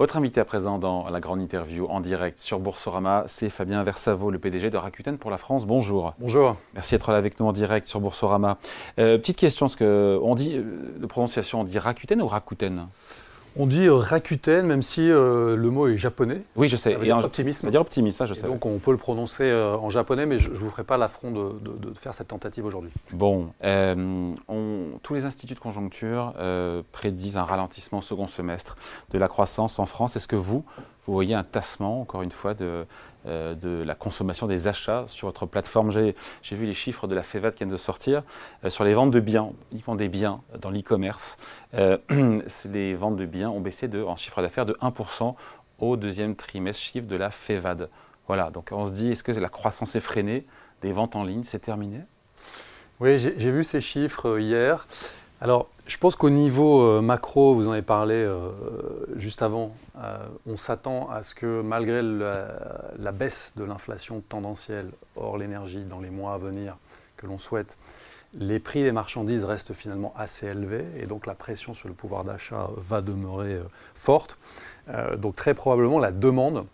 Votre invité à présent dans la grande interview en direct sur Boursorama, c'est Fabien Versavo, le PDG de Rakuten pour la France. Bonjour. Bonjour. Merci d'être là avec nous en direct sur Boursorama. Euh, petite question, ce que on dit euh, de prononciation, on dit Rakuten ou Rakuten? On dit euh, Rakuten, même si euh, le mot est japonais. Oui, je sais. Ça veut dire optimisme. Ça veut dire optimiste, ça je sais. Donc on peut le prononcer euh, en japonais, mais je ne vous ferai pas l'affront de, faire cette tentative aujourd'hui. Bon, tous les instituts de conjoncture prédisent un ralentissement au second semestre de la croissance en France. Est-ce que vous, vous voyez un tassement, encore une fois, de, euh, de la consommation des achats sur votre plateforme. J'ai vu les chiffres de la FEVAD qui viennent de sortir euh, sur les ventes de biens, uniquement des biens dans l'e-commerce. Euh, les ventes de biens ont baissé de, en chiffre d'affaires de 1% au deuxième trimestre, chiffre de la FEVAD. Voilà, donc on se dit, est-ce que la croissance effrénée des ventes en ligne, c'est terminé? Oui, j'ai vu ces chiffres hier. Alors, je pense qu'au niveau euh, macro, vous en avez parlé euh, juste avant, euh, on s'attend à ce que malgré la, baisse de l'inflation tendancielle, hors l'énergie, dans les mois à venir que l'on souhaite, les prix des marchandises restent finalement assez élevés et donc la pression sur le pouvoir d'achat va demeurer forte. donc très probablement la demande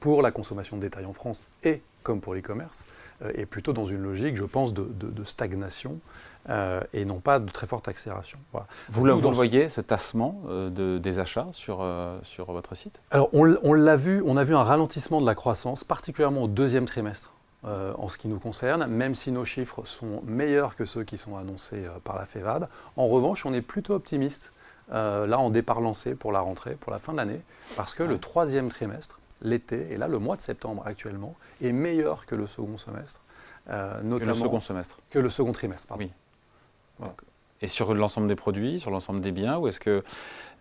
pour la consommation de détail en France et comme pour l'e-commerce est plutôt dans une logique, je pense, de stagnation euh, et non pas de très forte accélération. Vous, le, voyez, ce tassement euh, de, des achats sur, euh, sur votre site? Alors, on, l'a vu, on a vu un ralentissement de la croissance, particulièrement au deuxième trimestre. en ce qui nous concerne, même si nos chiffres sont meilleurs que ceux qui sont annoncés par la FEVAD. En revanche, on est plutôt optimiste, là en départ lancé pour la rentrée, pour la fin de l'année, parce que le troisième trimestre, l'été, et là le mois de septembre actuellement, est meilleur que le second semestre. notamment que le second semestre. Que le second trimestre, pardon. Oui. Et sur l'ensemble des produits, sur l'ensemble des biens, ou est-ce que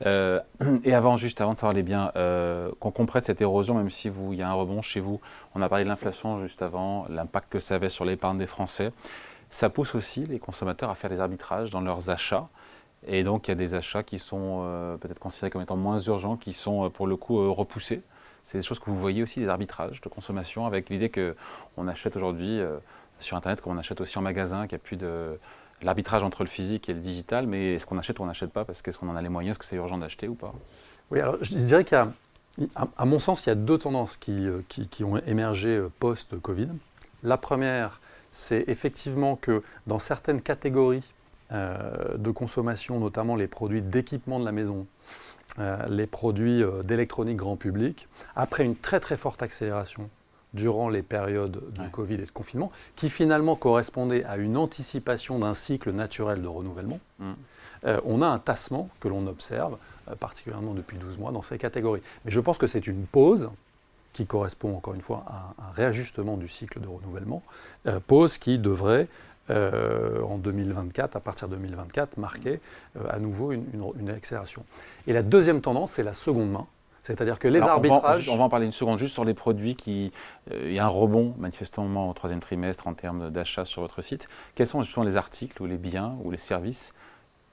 euh, et avant, juste avant de savoir les biens, euh, qu'on comprenne cette érosion, même si il y a un rebond chez vous, on a parlé de l'inflation juste avant, l'impact que ça avait sur l'épargne des Français. Ça pousse aussi les consommateurs à faire des arbitrages dans leurs achats. Et donc, il y a des achats qui sont euh, peut-être considérés comme étant moins urgents, qui sont pour le coup repoussés. C'est des choses que vous voyez aussi, des arbitrages de consommation, avec l'idée qu'on achète aujourd'hui sur Internet comme on achète aussi en magasin, qu'il n'y a plus de l'arbitrage entre le physique et le digital, mais est-ce qu'on achète ou on n'achète pas? Parce qu'est-ce qu'on en a les moyens? Est-ce que c'est urgent d'acheter ou pas? Oui, alors je dirais a, à mon sens, il y a deux tendances qui, euh, qui, ont émergé euh, post-Covid. La première, c'est effectivement que dans certaines catégories euh, de consommation, notamment les produits d'équipement de la maison, les produits d'électronique grand public, après une très très forte accélération durant les périodes de Covid et de confinement, qui finalement correspondaient à une anticipation d'un cycle naturel de renouvellement, mm. euh, on a un tassement que l'on observe, euh, particulièrement depuis 12 mois, dans ces catégories. Mais je pense que c'est une pause qui correspond encore une fois à un, réajustement du cycle de renouvellement, euh, pause qui devrait en 2024, à partir de 2024, marquer à nouveau une, une accélération. Et la deuxième tendance, c'est la seconde main, c'est-à-dire que les arbitrages. On va, en parler une seconde juste sur les produits qui. Euh, il y a un rebond manifestement au troisième trimestre en termes d'achat sur votre site. Quels sont justement les articles ou les biens ou les services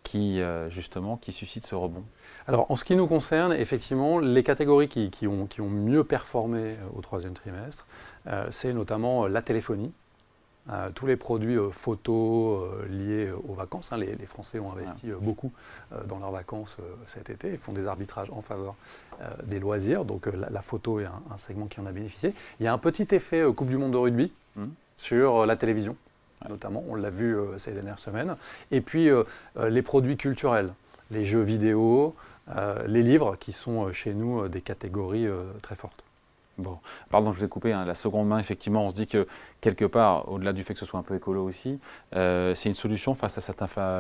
qui, euh, justement, qui suscitent ce rebond? Alors, en ce qui nous concerne, effectivement, les catégories qui, ont, qui ont, mieux performé euh, au troisième trimestre, c'est notamment la téléphonie, euh, tous les produits euh, photos euh, liés aux vacances. Hein, les, Français ont investi beaucoup dans leurs vacances cet été. Ils font des arbitrages en faveur des loisirs. Donc la, photo est un, segment qui en a bénéficié. Il y a un petit effet Coupe du Monde de rugby mmh. sur la télévision. Notamment, on l'a vu ces dernières semaines. Et puis les produits culturels, les jeux vidéo, les livres qui sont chez nous des catégories très fortes. Bon, pardon, je vous ai coupé. Hein. La seconde main, effectivement, on se dit que quelque part, au-delà du fait que ce soit un peu écolo aussi, euh, c'est une solution face à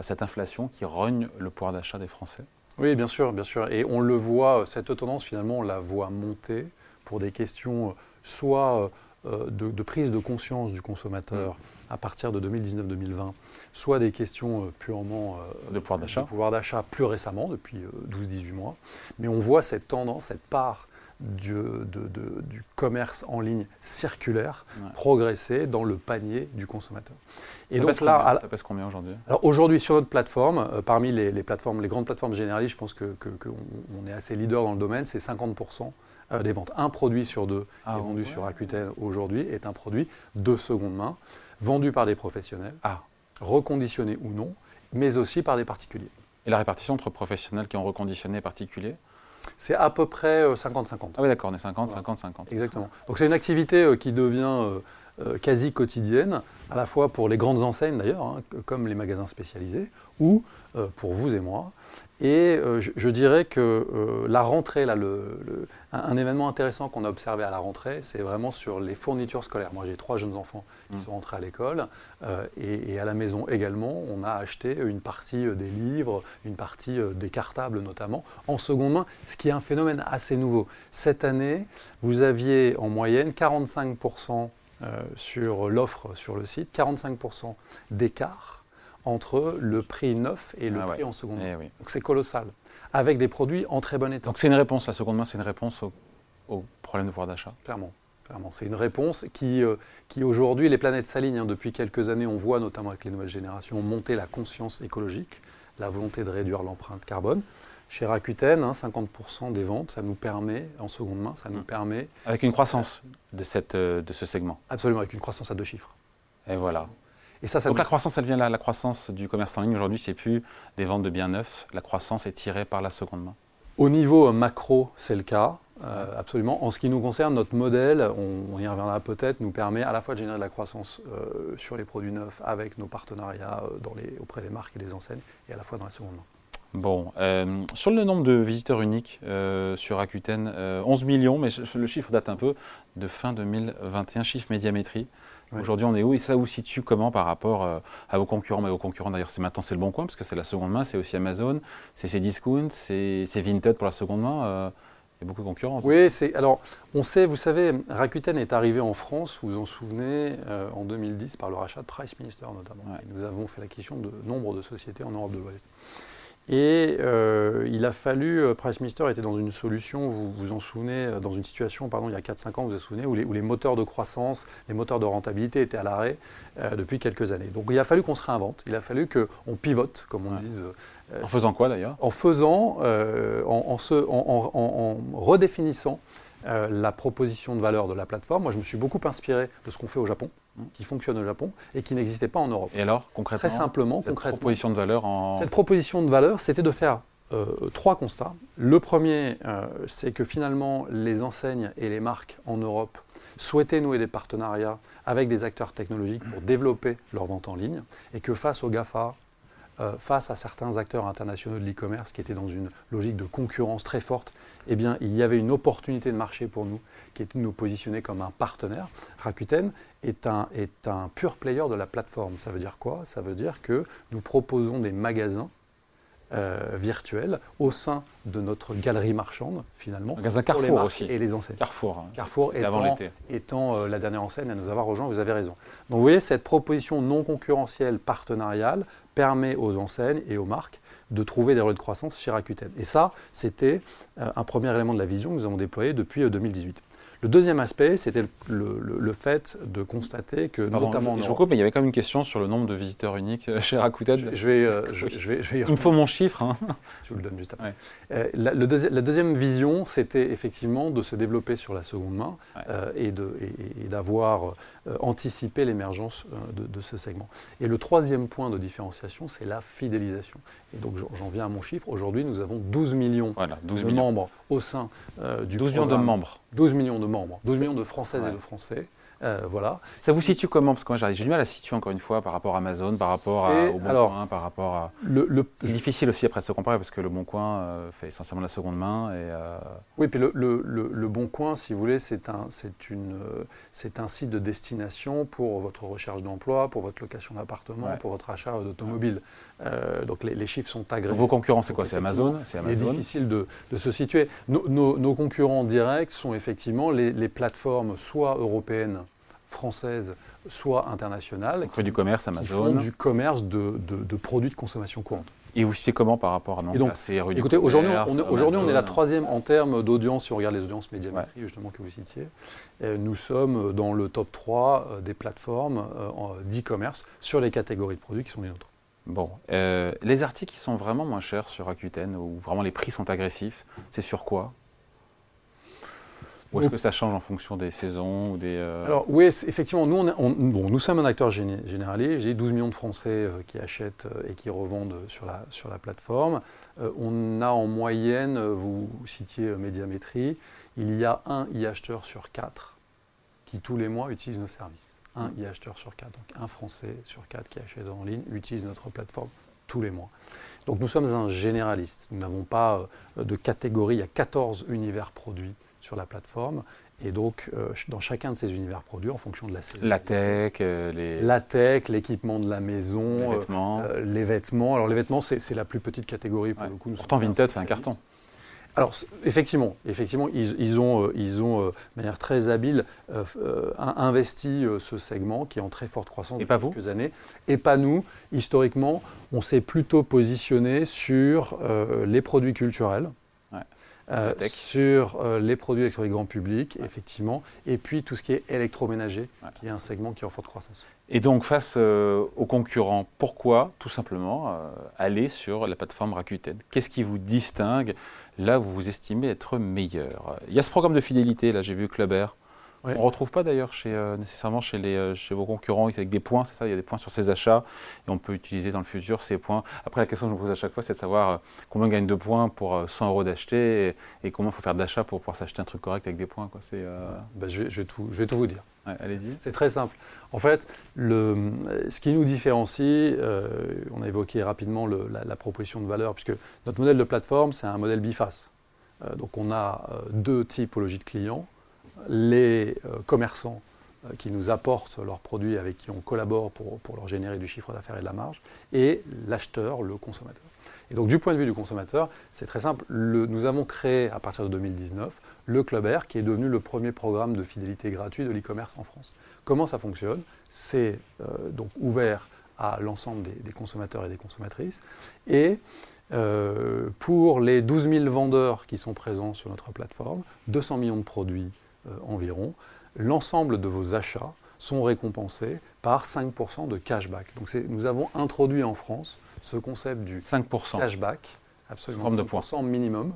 cette, inflation qui rogne le pouvoir d'achat des Français. Oui, bien sûr, bien sûr. Et on le voit, cette tendance, finalement, on la voit monter pour des questions soit euh, de, prise de conscience du consommateur mm. à partir de 2019-2020, soit des questions euh, purement de pouvoir d'achat plus récemment, depuis 12-18 mois. Mais on voit cette tendance, cette part du, du commerce en ligne circulaire progresser dans le panier du consommateur. Et donc là, ça pèse combien aujourd'hui Alors aujourd'hui sur notre plateforme, euh, parmi les, plateformes, les grandes plateformes généralistes, je pense qu'on que, on est assez leader dans le domaine, c'est 50% euh, des ventes. Un produit sur deux ah est vendu sur Rakuten aujourd'hui est un produit de seconde main, vendu par des professionnels, ah. reconditionné ou non, mais aussi par des particuliers. Et la répartition entre professionnels qui ont reconditionné et particuliers C'est à peu près 50-50. Ah oui, d'accord, on est 50, 50, 50. Exactement. Donc c'est une activité qui devient quasi quotidienne, à la fois pour les grandes enseignes d'ailleurs, hein, comme les magasins spécialisés, ou pour vous et moi. Et euh, je, dirais que euh, la rentrée, là, le, un, événement intéressant qu'on a observé à la rentrée, c'est vraiment sur les fournitures scolaires. Moi, j'ai trois jeunes enfants qui mmh. sont rentrés à l'école euh, et, à la maison également, on a acheté une partie des livres, une partie des cartables notamment, en seconde main, ce qui est un phénomène assez nouveau. Cette année, vous aviez en moyenne 45% sur l'offre sur le site, 45% d'écart entre le prix neuf et le ah prix en seconde main. Eh Donc c'est colossal, avec des produits en très bon état. Donc c'est une réponse, la seconde main, c'est une réponse au, problème de pouvoir d'achat Clairement. Clairement. C'est une réponse qui, euh, qui aujourd'hui, les planètes s'alignent. Hein. Depuis quelques années, on voit, notamment avec les nouvelles générations, monter la conscience écologique, la volonté de réduire l'empreinte carbone. Chez Rakuten, 50% hein, des ventes, ça nous permet, en seconde main, ça nous permet... Avec une croissance de, cette, euh, de ce segment. Absolument, avec une croissance à deux chiffres. Et voilà. Donc la croissance, elle vient là. La croissance du commerce en ligne aujourd'hui, c'est plus des ventes de biens neufs. La croissance est tirée par la seconde main. Au niveau macro, c'est le cas. Euh, absolument. En ce qui nous concerne, notre modèle, on, y reviendra peut-être, nous permet à la fois de générer de la croissance euh, sur les produits neufs avec nos partenariats euh, dans les, auprès des marques et des enseignes, et à la fois dans la seconde main. Bon, sur le nombre de visiteurs uniques sur Rakuten, 11 millions, mais le chiffre date un peu de fin 2021, chiffre médiamétrie. Aujourd'hui, on est où Et ça vous situe comment par rapport euh, à vos concurrents? Mais vos concurrents, d'ailleurs, c'est maintenant c'est le bon coin, parce que c'est la seconde main, c'est aussi Amazon, c'est Cdiscount, c'est Vinted pour la seconde main. Euh, il y a beaucoup de concurrence. Oui, c'est alors on sait, vous savez, Rakuten est arrivé en France, vous vous en souvenez, euh, en 2010 par le rachat de Price Minister notamment. nous avons fait l'acquisition de nombre de sociétés en Europe de l'Ouest. Et euh, il a fallu, euh, PriceMister était dans une solution, vous vous en souvenez, euh, dans une situation, pardon, il y a 4-5 ans, vous vous souvenez, où les, moteurs de croissance, les moteurs de rentabilité étaient à l'arrêt depuis quelques années. Donc il a fallu qu'on se réinvente, il a fallu qu'on pivote, comme on dit. en faisant quoi d'ailleurs? En faisant, en, en, redéfinissant la proposition de valeur de la plateforme. Moi, je me suis beaucoup inspiré de ce qu'on fait au Japon qui fonctionne au Japon et qui n'existait pas en Europe. Et alors, concrètement Très simplement, cette proposition de valeur en... Cette proposition de valeur, c'était de faire euh, trois constats. Le premier, euh, c'est que finalement, les enseignes et les marques en Europe souhaitaient nouer des partenariats avec des acteurs technologiques pour développer leur vente en ligne et que face aux GAFA, euh, face à certains acteurs internationaux de l'e-commerce qui étaient dans une logique de concurrence très forte, eh bien, il y avait une opportunité de marché pour nous qui était de nous positionner comme un partenaire. Rakuten est un, est un pur player de la plateforme. Ça veut dire quoi? Ça veut dire que nous proposons des magasins euh, virtuels au sein de notre galerie marchande, finalement. Magasin Carrefour aussi. Et les enseignes. Carrefour. Hein. Carrefour étant, étant euh, la dernière enseigne à nous avoir rejoint, vous avez raison. Donc vous voyez, cette proposition non concurrentielle partenariale permet aux enseignes et aux marques de trouver des relais de croissance chez Rakuten. Et ça, c'était euh, un premier élément de la vision que nous avons déployé depuis 2018. Le deuxième aspect, c'était le, fait de constater que, notamment. Je, je coupe, mais il y avait quand même une question sur le nombre de visiteurs uniques euh, chez Rakuten. Je, vais, euh, je, vais, Il me faut mon chiffre. Hein. Je vous le donne juste après. Euh, la, la, deuxième vision, c'était effectivement de se développer sur la seconde main et d'avoir anticipé l'émergence de, ce segment. Et le troisième point de différenciation, c'est la fidélisation. Et donc j'en viens à mon chiffre. Aujourd'hui, nous avons 12 millions de membres au sein du 12 millions de membres. 12 millions de membres, 12 millions de Françaises et de Français. Euh, voilà. Ça vous situe comment? Parce que moi j'ai du mal à situer encore une fois par rapport à Amazon, par rapport à, au Bon Coin, par rapport à. Le, C'est difficile aussi après de se comparer parce que le Bon Coin euh, fait essentiellement la seconde main. Et, euh, Oui, puis le, Bon Coin, si vous voulez, c'est un, une, c'est un site de destination pour votre recherche d'emploi, pour votre location d'appartement, pour votre achat d'automobile. Donc les, chiffres sont agréés. vos concurrents, c'est quoi? C'est Amazon? C'est Amazon? difficile de, de se situer. Nos, concurrents directs sont effectivement les, les plateformes soit européennes françaises, soit internationales. Qui du commerce, Amazon. font du commerce de, de, produits de consommation courante. Et vous citez comment par rapport à non, donc, Écoutez, aujourd'hui, on, aujourd'hui on, est la troisième en termes d'audience, si on regarde les audiences médiamétrie, justement, que vous citiez. nous sommes dans le top 3 euh, des plateformes euh, d'e-commerce sur les catégories de produits qui sont les nôtres. Bon, euh, les articles qui sont vraiment moins chers sur Rakuten, où vraiment les prix sont agressifs, c'est sur quoi? Ou est-ce que ça change en fonction des saisons ou des, euh, Alors oui, effectivement, nous, on, bon, nous sommes un acteur généraliste. J'ai 12 millions de Français euh, qui achètent euh, et qui revendent sur la, sur la plateforme. on a en moyenne, vous citiez Médiamétrie, il y a un e-acheteur sur quatre qui tous les mois utilise nos services. Un e-acheteur sur quatre, donc un Français sur quatre qui achète en ligne utilise notre plateforme tous les mois. Donc nous sommes un généraliste. Nous n'avons pas de catégorie. Il y a 14 univers produits sur la plateforme. Et donc, euh, dans chacun de ces univers produits, en fonction de la saison. La tech, euh, les... La tech, l'équipement de la maison, les vêtements. Euh, les vêtements. Alors, les vêtements, c'est la plus petite catégorie pour le coup. Nous Pourtant, Vinted fait un carton. Alors, effectivement, effectivement ils, ont, ils ont de manière très habile, investi ce segment qui est en très forte croissance depuis quelques années. Et pas nous. Historiquement, on s'est plutôt positionné sur les produits culturels. Euh, sur euh, les produits électroniques grand public, effectivement, et puis tout ce qui est électroménager, qui est un segment qui est en forte croissance. Et donc, face euh, aux concurrents, pourquoi, tout simplement, aller sur la plateforme Rakuten? Qu'est-ce qui vous distingue là où vous vous estimez être meilleur Il y a ce programme de fidélité, là, j'ai vu Clubber. On ne retrouve pas d'ailleurs chez, euh, nécessairement chez, les, euh, chez vos concurrents avec des points, c'est ça, il y a des points sur ces achats et on peut utiliser dans le futur ces points. Après, la question que je me pose à chaque fois, c'est de savoir euh, combien on gagne de points pour 100 euros d'acheter et, combien il faut faire d'achat pour pouvoir s'acheter un truc correct avec des points. Quoi. Bah, je, vais, tout, je vais tout vous dire. Allez-y. C'est très simple. En fait, le, ce qui nous différencie, on a évoqué rapidement la, la, proposition de valeur, puisque notre modèle de plateforme, c'est un modèle biface. donc on a deux typologies de clients les euh, commerçants euh, qui nous apportent leurs produits avec qui on collabore pour, leur générer du chiffre d'affaires et de la marge, et l'acheteur, le consommateur. Et donc du point de vue du consommateur, c'est très simple. nous avons créé à partir de 2019 le Club Air, qui est devenu le premier programme de fidélité gratuit de l'e-commerce en France. Comment ça fonctionne? C'est euh, donc ouvert à l'ensemble des, consommateurs et des consommatrices. Et pour les 12 000 vendeurs qui sont présents sur notre plateforme, 200 millions de produits environ, l'ensemble de vos achats sont récompensés par 5% de cashback. Donc nous avons introduit en France ce concept du 5% cashback, absolument 5% minimum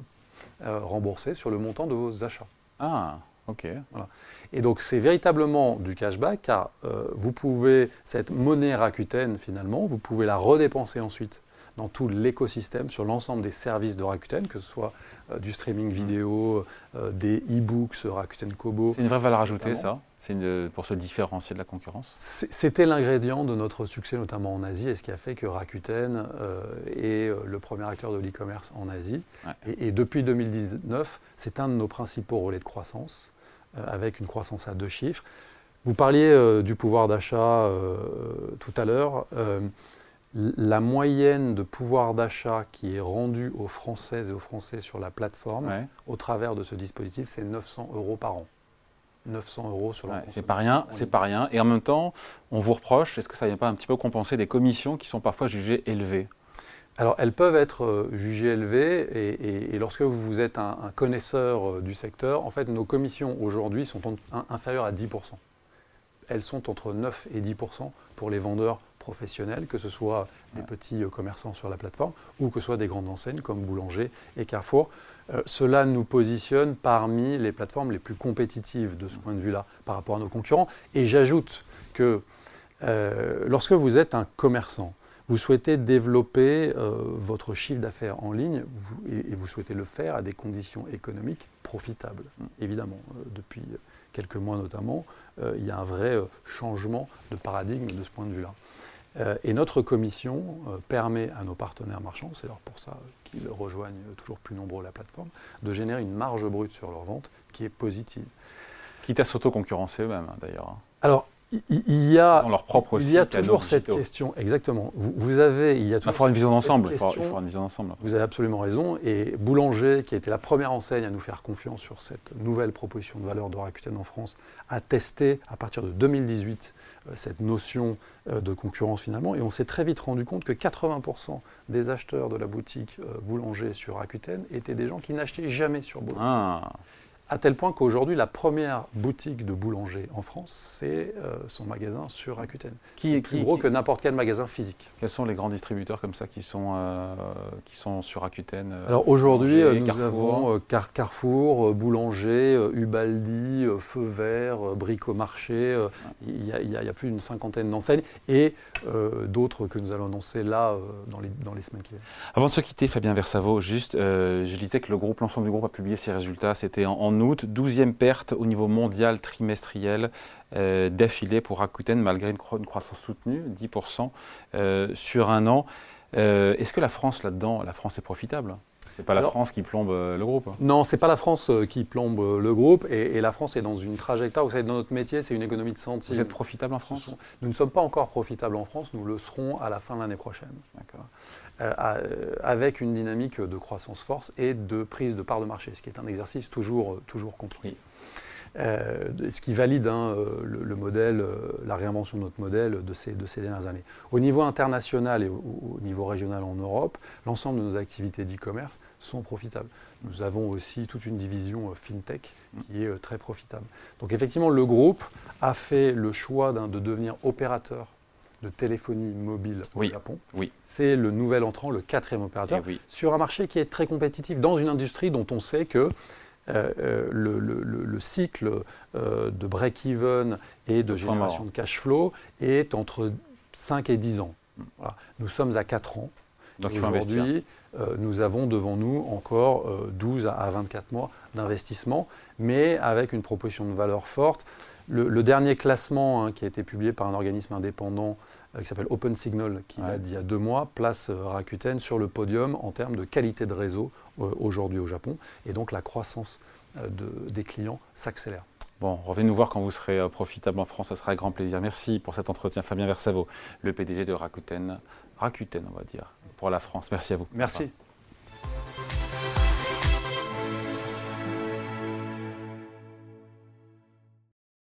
euh, remboursé sur le montant de vos achats. Ah, ok. Et donc c'est véritablement du cashback car euh, vous pouvez, cette monnaie Rakuten finalement, vous pouvez la redépenser ensuite dans tout l'écosystème, sur l'ensemble des services de Rakuten, que ce soit euh, du streaming mm. vidéo, euh, des e-books Rakuten Kobo. C'est une vraie valeur ajoutée, ça? C'est pour se différencier de la concurrence? C'était l'ingrédient de notre succès, notamment en Asie, et ce qui a fait que Rakuten euh, est le premier acteur de l'e-commerce en Asie. Et, depuis 2019, c'est un de nos principaux relais de croissance, avec une croissance à deux chiffres. Vous parliez du pouvoir d'achat tout à l'heure la moyenne de pouvoir d'achat qui est rendue aux Françaises et aux Français sur la plateforme au travers de ce dispositif, c'est 900 euros par an. 900 euros sur la C'est pas rien, c'est pas rien. Et en même temps, on vous reproche, est-ce que ça ne vient pas un petit peu compenser des commissions qui sont parfois jugées élevées? Alors, elles peuvent être euh, jugées élevées et, lorsque vous êtes un, connaisseur euh, du secteur, en fait, nos commissions aujourd'hui sont inférieures à 10% elles sont entre 9 et 10% pour les vendeurs professionnels, que ce soit des petits euh, commerçants sur la plateforme ou que ce soit des grandes enseignes comme Boulanger et Carrefour. Euh, cela nous positionne parmi les plateformes les plus compétitives de ce point de vue-là par rapport à nos concurrents. Et j'ajoute que euh, lorsque vous êtes un commerçant, vous souhaitez développer votre chiffre d'affaires en ligne et, vous souhaitez le faire à des conditions économiques profitables, mm. évidemment, depuis quelques mois notamment, euh, il y a un vrai changement de paradigme de ce point de vue-là. Euh, et notre commission permet à nos partenaires marchands, c'est pour ça qu'ils rejoignent toujours plus nombreux la plateforme, de générer une marge brute sur leur vente qui est positive. Quitte à s'auto-concurrencer même, hein, d'ailleurs. Hein. Alors, il y a, leur propre il y a toujours cette question, exactement. Vous, avez, il y a toujours il faut une vision d'ensemble. une vision d'ensemble. Vous avez absolument raison. Et Boulanger, qui a été la première enseigne à nous faire confiance sur cette nouvelle proposition de valeur de Rakuten en France, a testé à partir de 2018 euh, cette notion euh, de concurrence finalement. Et on s'est très vite rendu compte que 80% des acheteurs de la boutique euh, Boulanger sur Rakuten étaient des gens qui n'achetaient jamais sur Boulanger. Ah À tel point qu'aujourd'hui, la première boutique de boulanger en France, c'est euh, son magasin sur Rakuten. Qui est plus gros que n'importe quel magasin physique. Quels sont les grands distributeurs comme ça qui sont, euh, qui sont sur Rakuten Alors aujourd'hui, nous avons Carrefour, Boulanger, Ubaldi, Feu Vert, Bricomarché. Il y, a, il y a plus d'une cinquantaine d'enseignes et d'autres que nous allons annoncer là dans les, dans les semaines qui viennent. Avant de se quitter, Fabien Versavo, juste, je disais que le groupe, l'ensemble du groupe a publié ses résultats. C'était en août, 12e perte au niveau mondial trimestriel euh, d'affilée pour Rakuten malgré une, croissance soutenue, 10% euh, sur un an. Euh, est-ce que la France là-dedans, la France est profitable? C'est pas la France qui plombe le groupe. Non, c'est pas la France qui plombe le groupe. Et, la France est dans une trajectoire. Vous savez, dans notre métier, c'est une économie de centimes. Vous êtes profitable en France? Nous ne sommes pas encore profitables en France. Nous le serons à la fin de l'année prochaine. Euh, euh, avec une dynamique de croissance force et de prise de part de marché, ce qui est un exercice toujours, euh, toujours compris. ce qui valide hein, le, modèle, la réinvention de notre modèle de ces, de ces dernières années. Au niveau international et au, niveau régional en Europe, l'ensemble de nos activités d'e-commerce sont profitables. Nous avons aussi toute une division fintech qui est très profitable. Donc effectivement, le groupe a fait le choix de devenir opérateur de téléphonie mobile au Japon. Oui. C'est le nouvel entrant, le quatrième opérateur, eh sur un marché qui est très compétitif, dans une industrie dont on sait que euh, euh, le, cycle euh, de break-even et de génération de cash flow est entre 5 et 10 ans. Nous sommes à 4 ans. Aujourd'hui, nous avons devant nous encore 12 à 24 mois d'investissement, mais avec une proposition de valeur forte. Le, dernier classement hein, qui a été publié par un organisme indépendant euh, qui s'appelle Open Signal, qui date d'il y a deux mois, place euh, Rakuten sur le podium en termes de qualité de réseau euh, aujourd'hui au Japon. Et donc la croissance des clients s'accélère. Bon, revenez nous voir quand vous serez profitable en France, ça sera avec grand plaisir. Merci pour cet entretien, Fabien Versavo, le PDG de Rakuten, Rakuten on va dire, pour la France. Merci à vous. Merci.